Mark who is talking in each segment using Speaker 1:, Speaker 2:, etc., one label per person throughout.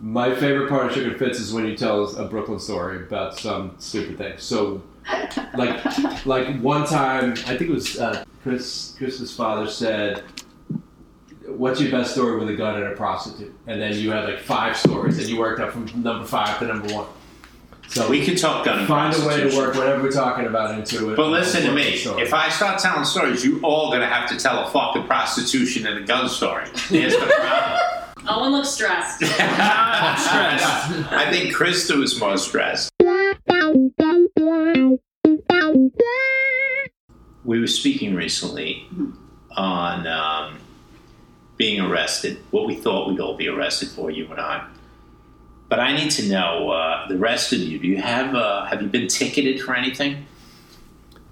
Speaker 1: My favorite part of Shook and Fitz is when you tell a Brooklyn story about some stupid thing. So, like, like one time, I think it was uh, Chris. Chris's father said, "What's your best story with a gun and a prostitute?" And then you had like five stories, and you worked up from number five to number one. So
Speaker 2: We can talk gun
Speaker 1: find a way to work whatever we're talking about into it.
Speaker 2: But listen to me. If I start telling stories, you all gonna have to tell a fucking prostitution and a gun story. Here's the problem.
Speaker 3: Owen looks stressed.
Speaker 2: I'm stressed. I think Krista was more stressed. We were speaking recently on um, being arrested, what we thought we'd all be arrested for, you and I. But I need to know uh, the rest of you. Do you have uh, have you been ticketed for anything?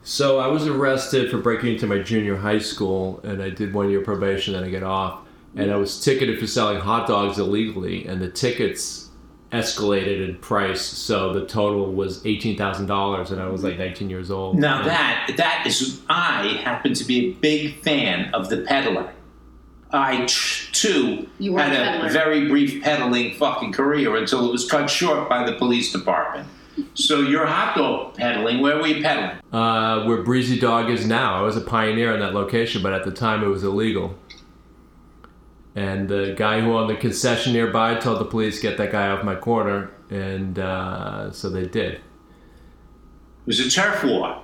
Speaker 1: So I was arrested for breaking into my junior high school, and I did one year probation, then I get off, and I was ticketed for selling hot dogs illegally, and the tickets escalated in price, so the total was eighteen thousand dollars, and I was like nineteen years old.
Speaker 2: Now
Speaker 1: And-
Speaker 2: that that is, I happen to be a big fan of the peddler. I too
Speaker 3: You
Speaker 2: had
Speaker 3: a
Speaker 2: a
Speaker 3: peddler.
Speaker 2: very brief peddling fucking career until it was cut short by the police department. So you're hot dog peddling. Where were you peddling?
Speaker 1: uh, where Breezy Dog is now, I was a pioneer in that location, but at the time it was illegal. And the guy who owned the concession nearby told the police get that guy off my corner, and uh, so they did.
Speaker 2: It was a turf war.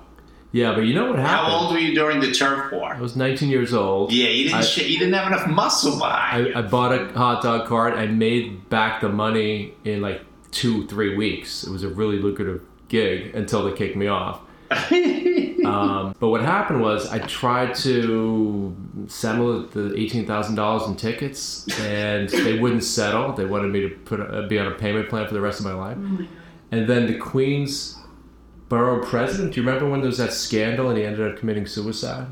Speaker 1: Yeah, but you know what happened?
Speaker 2: How old were you during the turf war?
Speaker 1: I was 19 years old.
Speaker 2: Yeah, you didn't.
Speaker 1: I-
Speaker 2: sh- you didn't have enough muscle behind.
Speaker 1: I, I bought a hot dog cart. I made back the money in like two, three weeks. It was a really lucrative gig until they kicked me off. Um, but what happened was I tried to settle the eighteen thousand dollars in tickets, and they wouldn't settle. They wanted me to put a, be on a payment plan for the rest of my life. and then the Queens borough president. Do you remember when there was that scandal and he ended up committing suicide?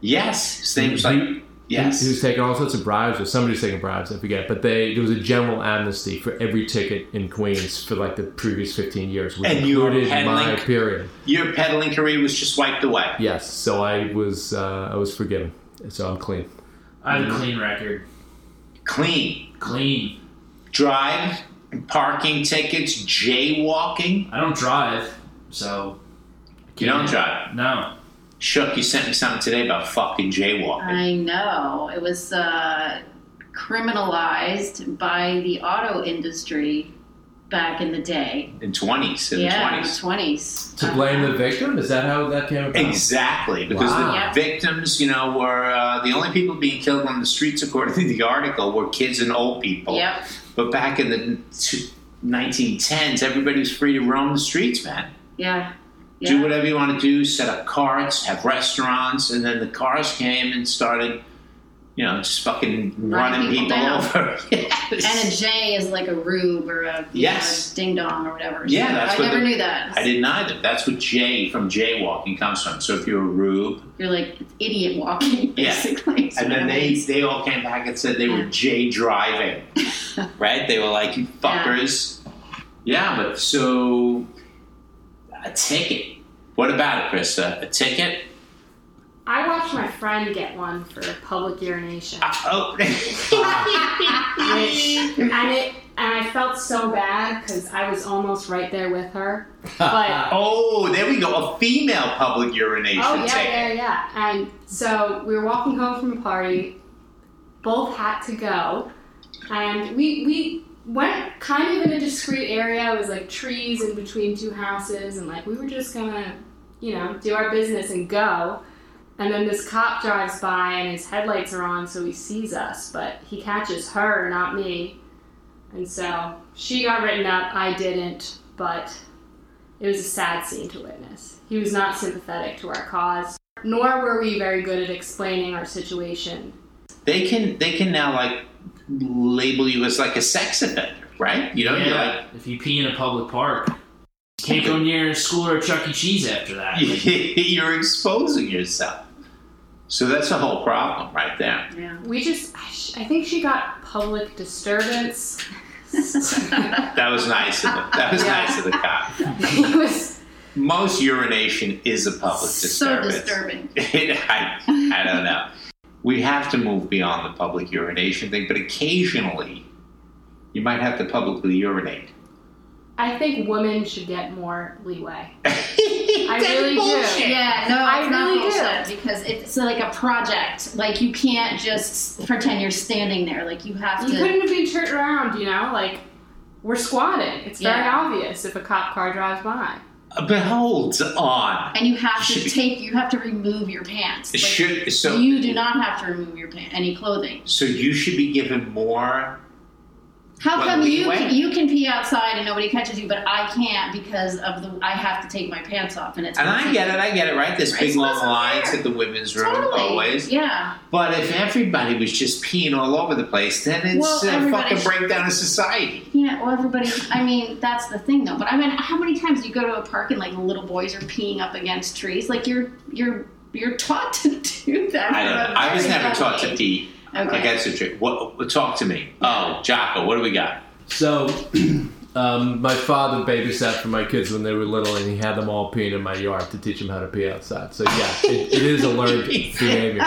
Speaker 2: yes, his name was
Speaker 1: He-
Speaker 2: like yes.
Speaker 1: He was taking all sorts of bribes, or somebody's taking bribes, I forget. But they there was a general amnesty for every ticket in Queens for like the previous 15 years, which
Speaker 2: And you were
Speaker 1: included my
Speaker 2: peddling-
Speaker 1: period.
Speaker 2: Your peddling career was just wiped away.
Speaker 1: Yes, so I was uh, I was forgiven, so I'm clean.
Speaker 4: I have a clean record.
Speaker 2: Clean.
Speaker 4: Clean.
Speaker 2: Drive, parking tickets, jaywalking.
Speaker 4: I don't drive, so.
Speaker 2: You don't
Speaker 4: can't-
Speaker 2: drive.
Speaker 4: No.
Speaker 2: Shook, you sent me something today about fucking jaywalking.
Speaker 3: I know. It was uh, criminalized by the auto industry back in the day.
Speaker 2: in 20s, in
Speaker 3: yeah, in
Speaker 2: the
Speaker 3: the
Speaker 2: 20s.
Speaker 3: 20s.
Speaker 1: To blame the victim? Is that how that came about?
Speaker 2: Exactly, because
Speaker 1: Wow.
Speaker 2: the
Speaker 3: Yeah.
Speaker 2: victims, you know, were uh, the only people being killed on the streets, according to the article, were kids and old people.
Speaker 3: Yep.
Speaker 2: But back in the t- 1910s, everybody was free to roam the streets, man.
Speaker 3: Yeah. Yeah.
Speaker 2: Do whatever you want to do, set up carts, have restaurants, and then the cars came and started, you know, just fucking running,
Speaker 3: Running people
Speaker 2: people, over. yes.
Speaker 3: And a J is like a rube or a
Speaker 2: Yes.
Speaker 3: ding dong or whatever.
Speaker 2: Yeah, that's
Speaker 3: I
Speaker 2: what
Speaker 3: never
Speaker 2: the-
Speaker 3: knew that.
Speaker 2: I didn't either. That's what J from jaywalking comes from. So if you're a rube,
Speaker 3: You're like idiot walking, basically. is
Speaker 2: and then they they all came back and said they were J driving, right? They were like, "You fuckers." Yeah, but so a ticket. What about it, Krista? A ticket?
Speaker 5: I watched my friend get one for public urination.
Speaker 2: Ah, oh,
Speaker 5: Which, and it and I felt so bad because I was almost right there with her. But
Speaker 2: oh, there we go. A female public urination
Speaker 5: oh yeah,
Speaker 2: ticket.
Speaker 5: yeah, yeah. And so we were walking home from a party. Both had to go, and we we went kind of in a discreet area. It was like trees in between two houses, and like we were just gonna, you know, do our business and go. And then this cop drives by and his headlights are on, so he sees us, but he catches her, not me. And so she got written up, I didn't, but it was a sad scene to witness. He was not sympathetic to our cause, nor were we very good at explaining our situation.
Speaker 2: They can they can now like label you as like a sex offender, right? You know, you're like
Speaker 4: if you pee in a public park. Can't go near a school or a Chuck E. Cheese after that.
Speaker 2: you're exposing yourself. So that's a whole problem right there.
Speaker 3: Yeah.
Speaker 5: We just, I think she got public disturbance.
Speaker 2: That was nice of the, that was
Speaker 5: Yeah.
Speaker 2: nice of the cop.
Speaker 5: was,
Speaker 2: Most urination is a public disturbance.
Speaker 3: so disturbing.
Speaker 2: I, I don't know. We have to move beyond the public urination thing, but occasionally you might have to publicly urinate.
Speaker 5: I think women should get more leeway. I really do.
Speaker 3: Yeah, no,
Speaker 5: I
Speaker 3: it's not
Speaker 5: really do.
Speaker 3: because it's like a project. Like you can't just pretend you're standing there. Like you have to.
Speaker 5: You couldn't have been turned around, you know? Like, we're squatting. It's very
Speaker 3: Yeah.
Speaker 5: obvious if a cop car drives by.
Speaker 2: Behold on.
Speaker 3: And you have to take. You have to remove your pants. Like,
Speaker 2: Should, so
Speaker 3: you do not have to remove your pants, any clothing.
Speaker 2: So you should be given more.
Speaker 3: How
Speaker 2: What,
Speaker 3: come you can, you can pee outside and nobody catches you, but I can't because of the I have to take my pants off and it's.
Speaker 2: And I get it, I get it, right? There's big long lines
Speaker 3: fair.
Speaker 2: at the women's room
Speaker 3: Totally.
Speaker 2: always.
Speaker 3: Yeah.
Speaker 2: But if everybody was just peeing all over the place, then it's
Speaker 3: Well,
Speaker 2: a fucking
Speaker 3: should-
Speaker 2: breakdown of society.
Speaker 3: Yeah, well, everybody. I mean, that's the thing, though. But I mean, how many times do you go to a park and like little boys are peeing up against trees? Like you're you're you're taught to do that.
Speaker 2: I don't know.
Speaker 3: from
Speaker 2: was never taught to pee
Speaker 3: Okay.
Speaker 2: against a trick. What, what? Talk to me. Oh, Jocko, what do we got?
Speaker 1: So, um, my father babysat for my kids when they were little, and he had them all peeing in my yard to teach them how to pee outside. So, yeah, it, it is a learned behavior.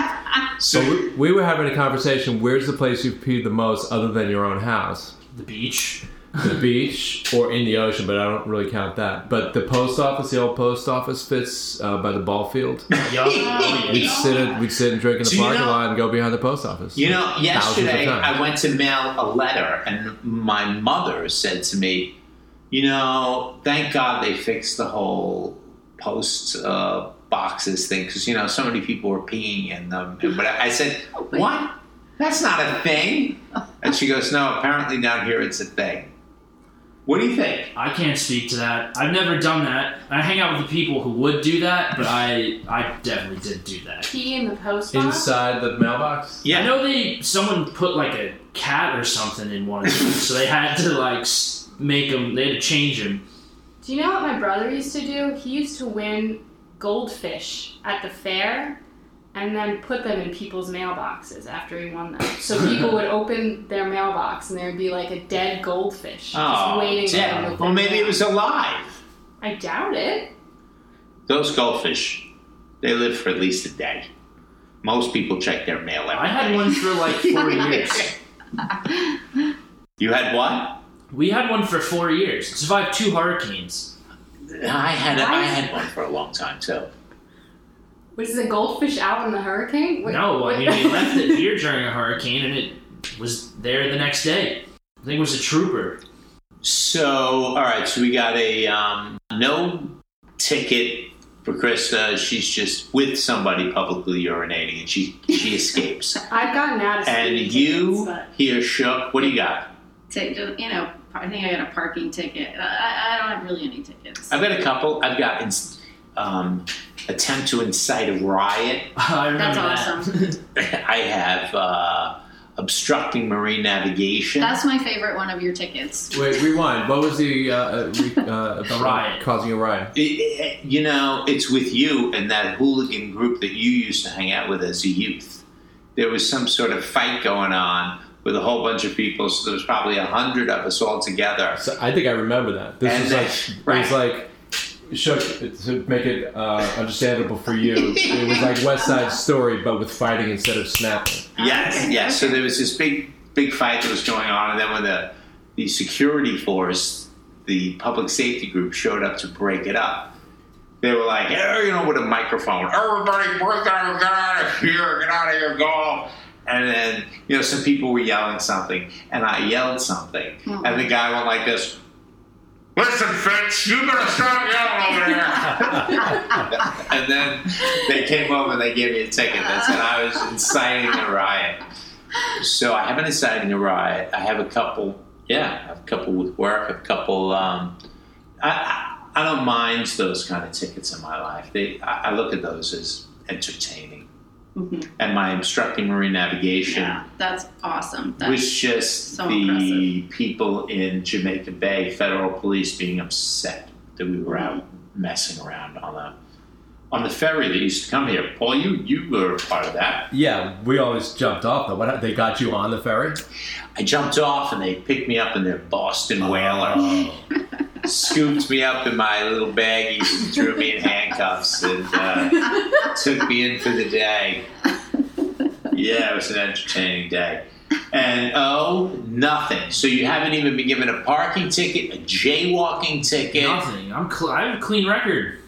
Speaker 2: So
Speaker 1: So, we, we were having a conversation. Where's the place you've peed the most other than your own house?
Speaker 4: The beach.
Speaker 1: The beach or in the ocean, but I don't really count that. But the post office, the old post office, fits uh, by the ball field.
Speaker 4: Yup. Oh,
Speaker 1: We'd sit, at, we'd sit and drink in the
Speaker 2: Do you
Speaker 1: parking
Speaker 2: know-
Speaker 1: lot and go behind the post office.
Speaker 2: You know,
Speaker 1: Thousands of
Speaker 2: yesterday
Speaker 1: times.
Speaker 2: I went to mail a letter, and my mother said to me, "You know, thank God they fixed the whole post uh, boxes thing because you know so many people were peeing in them." But I I said, "What? That's not a thing." And she goes, "No, apparently down here it's a thing." What do you think?
Speaker 4: I can't speak to that. I've never done that. I hang out with the people who would do that, but I I definitely did do that.
Speaker 5: Pee in the post box?
Speaker 1: Inside the mailbox? Yeah.
Speaker 4: I know they someone put like a cat or something in one of them, so they had to like make them. They had to change them.
Speaker 5: Do you know what my brother used to do? He used to win goldfish at the fair and then put them in people's mailboxes after he won them. So people would open their mailbox and there would be like a dead goldfish just
Speaker 2: Oh,
Speaker 5: waiting for them
Speaker 2: yeah. Well,
Speaker 5: their
Speaker 2: maybe it was alive.
Speaker 5: I doubt it.
Speaker 2: Those goldfish, they live for at least a day. Most people check their mail every
Speaker 4: I had
Speaker 2: day.
Speaker 4: one for like four years.
Speaker 2: You had what?
Speaker 4: We had one for four years. Survived two hurricanes.
Speaker 2: I had
Speaker 5: Why
Speaker 2: I had one for a long time too.
Speaker 5: Was the goldfish out in the hurricane? What-
Speaker 4: No, I mean we left it here during a hurricane, and it was there the next day. I think it was a trooper.
Speaker 2: So all right, so we got a um, no ticket for Krista. She's just with somebody publicly urinating, and she she escapes.
Speaker 5: I've gotten out of
Speaker 2: and you
Speaker 5: tickets,
Speaker 2: here shook. What do you got?
Speaker 3: Take, you know, I think I got a parking ticket. I, I don't have really any tickets.
Speaker 2: I've got a couple. I've got ins- um, attempt to incite a riot.
Speaker 4: I remember
Speaker 3: That's
Speaker 4: that.
Speaker 3: awesome.
Speaker 2: I have uh, obstructing marine navigation.
Speaker 3: That's my favorite one of your tickets.
Speaker 1: Wait, rewind. What was the uh, uh, re- uh,
Speaker 4: A riot.
Speaker 1: causing a riot?
Speaker 2: It- it- you know, it's with you and that hooligan group that you used to hang out with as a youth. There was some sort of fight going on with a whole bunch of people, so there was probably a hundred of us all together.
Speaker 1: So I think I remember that. This
Speaker 2: And
Speaker 1: was
Speaker 2: then-
Speaker 1: like it was like shook to make it uh, understandable for you. It was like West Side Story, but with fighting instead of snapping.
Speaker 2: Yes,
Speaker 3: Okay,
Speaker 2: yes. So there was this big, big fight that was going on, and then when the the security force, the public safety group, showed up to break it up, they were like, "Hey, you know, with a microphone, everybody, break out, get out of here, get out of here, go!" And then, you know, some people were yelling something, and I yelled something, and the guy went like this. Listen, Fitz, you better stop yelling over there. and then they came over and they gave me a ticket that said I was inciting a riot. So I haven't incited a riot. I have a couple, yeah, I have a couple with work, a couple. Um, I, I I don't mind those kind of tickets in my life. They I, I look at those as entertaining.
Speaker 3: Mhm.
Speaker 2: And my obstructing marine navigation
Speaker 3: Yeah, that's awesome. That's,
Speaker 2: was just
Speaker 3: so
Speaker 2: the people in Jamaica Bay, federal police being upset that we were out messing around on the on the ferry that used to come here. Paul, you you were a part of that.
Speaker 1: Yeah, we always jumped off though. What they got you on the ferry?
Speaker 2: I jumped off and they picked me up in their Boston whaler, scooped me up in my little baggies and threw me in handcuffs and uh, took me in for the day. Yeah, it was an entertaining day. And oh, nothing. So you haven't even been given a parking ticket, a jaywalking ticket.
Speaker 4: Nothing. I'm cl- I have a clean record.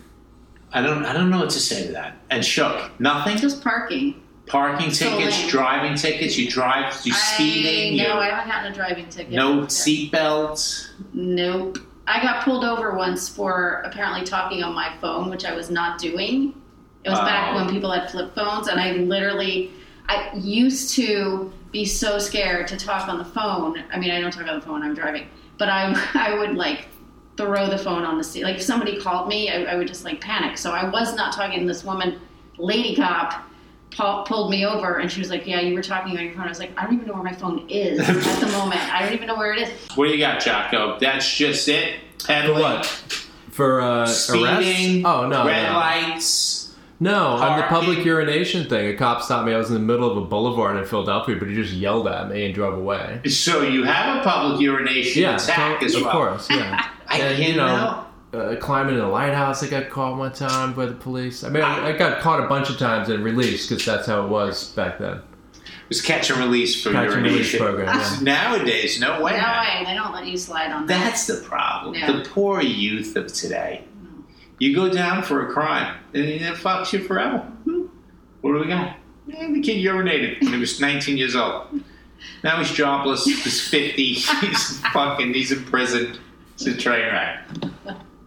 Speaker 2: I don't. I don't know what to say to that. And Shook, nothing.
Speaker 3: Just parking.
Speaker 2: Parking tickets,
Speaker 3: lame.
Speaker 2: driving tickets. You drive. You speeding.
Speaker 3: I,
Speaker 2: you
Speaker 3: no, I haven't had a driving ticket.
Speaker 2: no seatbelts.
Speaker 3: Nope. I got pulled over once for apparently talking on my phone, which I was not doing. It was back
Speaker 2: Oh.
Speaker 3: when people had flip phones, and I literally, I used to be so scared to talk on the phone. I mean, I don't talk on the phone; I'm driving, but I, I would like throw the phone on the seat. Like if somebody called me, I, I would just like panic. So I was not talking. To this woman, lady cop, pulled me over, and she was like, "Yeah, you were talking on your phone." I was like, "I don't even know where my phone is at the moment. I don't even know where it is."
Speaker 2: What do you got, Jocko? That's just it.
Speaker 1: For
Speaker 2: Pedaling,
Speaker 1: what? For uh,
Speaker 2: speeding,
Speaker 1: arrest? Oh no,
Speaker 2: red
Speaker 1: no.
Speaker 2: lights.
Speaker 1: No, on the public urination thing, a cop stopped me. I was in the middle of a boulevard in Philadelphia, but he just yelled at me and drove away.
Speaker 2: So you have a public urination
Speaker 1: Yeah,
Speaker 2: attack
Speaker 1: so-
Speaker 2: as
Speaker 1: of
Speaker 2: well.
Speaker 1: course, yeah.
Speaker 2: I
Speaker 1: And,
Speaker 2: can't
Speaker 1: you know, uh, climbing in a lighthouse, I got caught one time by the police. I mean, I, I got caught a bunch of times and released because that's how it was back then.
Speaker 2: It was catch and release for
Speaker 1: Catch and release
Speaker 2: urination.
Speaker 1: program. Yeah.
Speaker 2: Nowadays, no way.
Speaker 3: No way. They don't let you slide on that.
Speaker 2: That's the problem.
Speaker 3: Yeah.
Speaker 2: The poor youth of today. You go down for a crime, and it fucks you forever. What do we got? Yeah, the kid urinated when he was 19 years old. Now he's jobless. He's 50. He's fucking. He's in prison. It's a train wreck.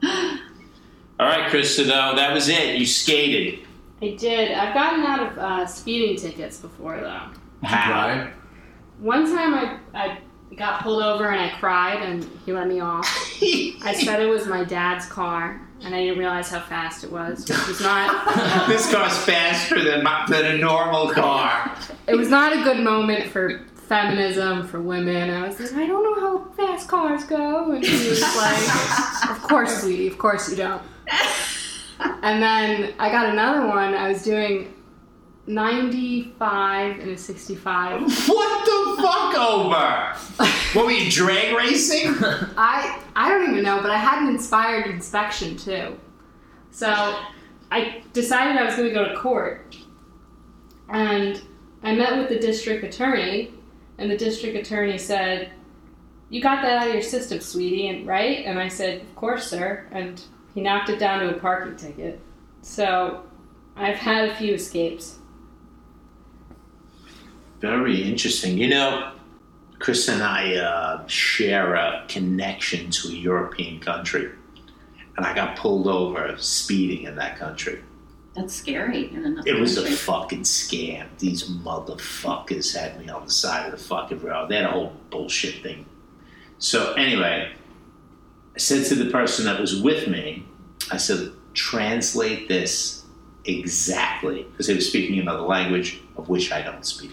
Speaker 2: All right, Krista. Though that was it. You skated.
Speaker 5: I did. I've gotten out of uh, speeding tickets before, though.
Speaker 2: How?
Speaker 5: One time I, I got pulled over and I cried, and he let me off. I said it was my dad's car, and I didn't realize how fast it was, which was not.
Speaker 2: this car's faster than my, than a normal car.
Speaker 5: It was not a good moment for feminism for women. I was like, I don't know how fast cars go, and he was like, Of course, sweetie, of course you don't. And then I got another one. I was doing 95 and a 65.
Speaker 2: What the fuck, Omer? What were you drag racing?
Speaker 5: I I don't even know, but I had an inspired inspection too. So I decided I was going to go to court, and I met with the district attorney, and the district attorney said, "You got that out of your system, sweetie, and right?" And I said, "Of course, sir." And he knocked it down to a parking ticket. So I've had a few escapes.
Speaker 2: Very interesting. You know, Chris and I uh, share a connection to a European country, and I got pulled over speeding in that country.
Speaker 3: That's scary.
Speaker 2: It was a fucking scam. These motherfuckers had me on the side of the fucking road. They had a whole bullshit thing. So anyway, I said to the person that was with me, I said, translate this exactly, because they were speaking another language of which I don't speak.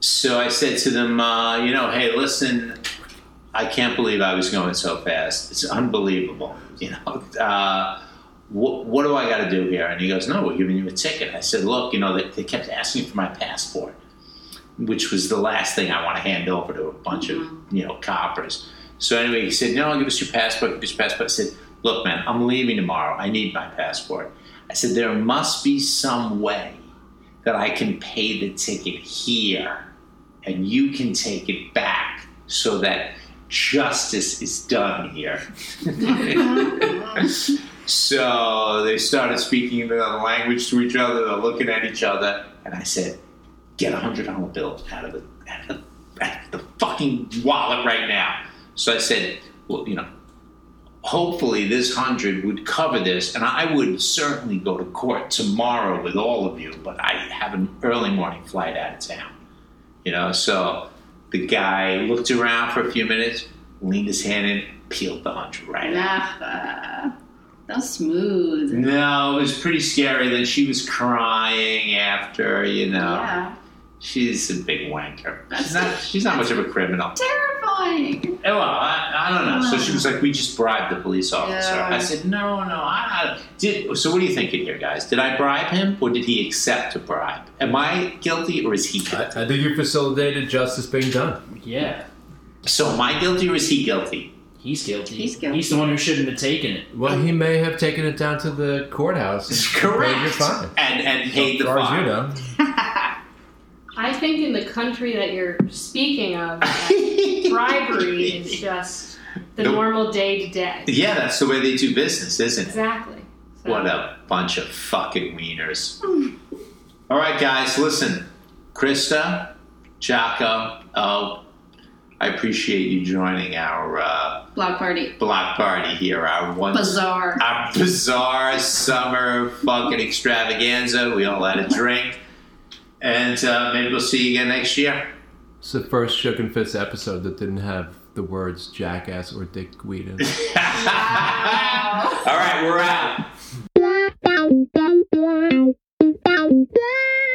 Speaker 2: So I said to them, uh, you know, hey, listen, I can't believe I was going so fast. It's unbelievable. You know, uh, what, what do I got to do here? And he goes, no, we're giving you a ticket. I said, look, you know, they, they kept asking for my passport, which was the last thing I want to hand over to a bunch of, mm-hmm. you know, coppers. So anyway, he said, no, give us your passport, give us your passport. I said, look, man, I'm leaving tomorrow. I need my passport. I said, there must be some way that I can pay the ticket here and you can take it back so that justice is done here. Oh, so they started speaking in another language to each other. They're looking at each other, and I said, "Get a hundred dollar bill out of the out of the, out of the fucking wallet right now." So I said, "Well, you know." Hopefully, this hundred would cover this, and I would certainly go to court tomorrow with all of you. But I have an early morning flight out of town, you know. So the guy looked around for a few minutes, leaned his hand in, peeled the hundred right out.
Speaker 3: Nah, uh, that was smooth.
Speaker 2: No, it was pretty scary. Then she was crying after, you know.
Speaker 3: Yeah.
Speaker 2: She's a big wanker.
Speaker 3: That's-
Speaker 2: She's not. She's not much of a criminal.
Speaker 3: Terrifying.
Speaker 2: Eh, Well, I, I don't know. So she was like, "We just bribed the police officer."
Speaker 3: Yeah.
Speaker 2: I said, "No, no. I, I did." So what are you thinking here, guys? Did I bribe him, or did he accept a bribe? Am I guilty, or is he
Speaker 1: I,
Speaker 2: guilty?
Speaker 1: I think you facilitated justice being done.
Speaker 4: Yeah,
Speaker 2: So am I guilty, or is he guilty?
Speaker 4: He's guilty.
Speaker 3: He's guilty.
Speaker 4: He's the one who shouldn't have taken it.
Speaker 1: Well, he may have taken it down to the courthouse. and paid
Speaker 2: Correct.
Speaker 1: fine.
Speaker 2: And and paid the
Speaker 1: as far
Speaker 2: fine.
Speaker 1: as you know.
Speaker 5: I think in the country that you're speaking of, bribery is just the
Speaker 2: Nope.
Speaker 5: normal day to day.
Speaker 2: Yeah, that's the way they do business, isn't it?
Speaker 5: Exactly. So-
Speaker 2: What a bunch of fucking wieners. All right, guys, listen. Krista, Jocko, oh, I appreciate you joining our uh,
Speaker 3: Block party.
Speaker 2: block party here, our one
Speaker 3: Bizarre.
Speaker 2: our bizarre summer fucking extravaganza. We all had a drink. And uh, maybe we'll see you again next year.
Speaker 1: It's the first Shook and Fitz episode that didn't have the words jackass or dickweed in it.
Speaker 2: All right, we're out.
Speaker 6: Bye.